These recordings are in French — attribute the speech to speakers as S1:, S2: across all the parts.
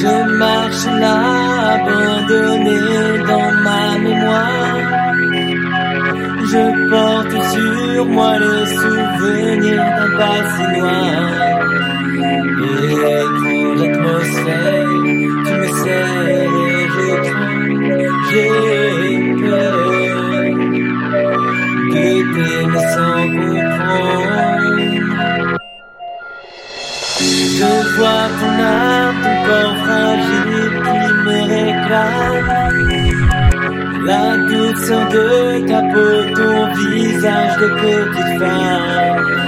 S1: Je marche là, abandonné dans ma mémoire. Je porte sur moi le souvenir d'un passé noir. Et grande l'atmosphère, tu me sais et je J'ai La douceur de ta peau, ton visage de petite femme.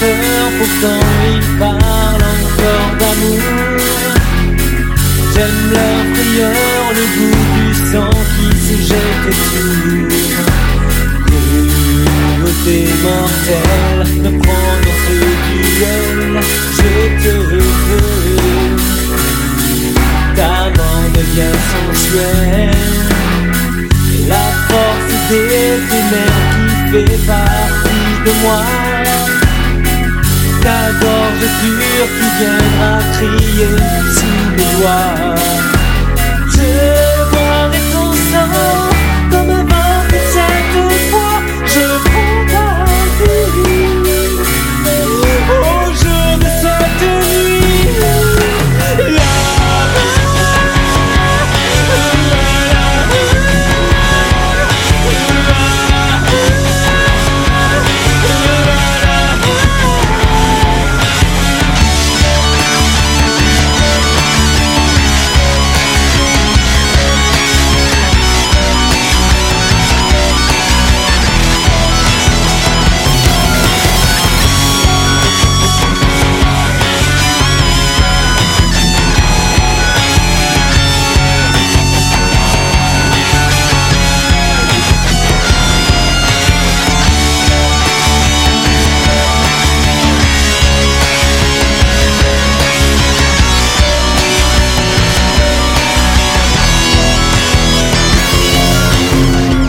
S1: Pourtant ils parlent encore d'amour. J'aime leur frayeur, le goût du sang qui se jette autour. Cruauté mortelle me prend dans ce duel. Je te veux, ta main devient sensuelle. La force des ténèbres qui fait partie de moi. Ta gorge dure qui viendra crier sous mes doigts.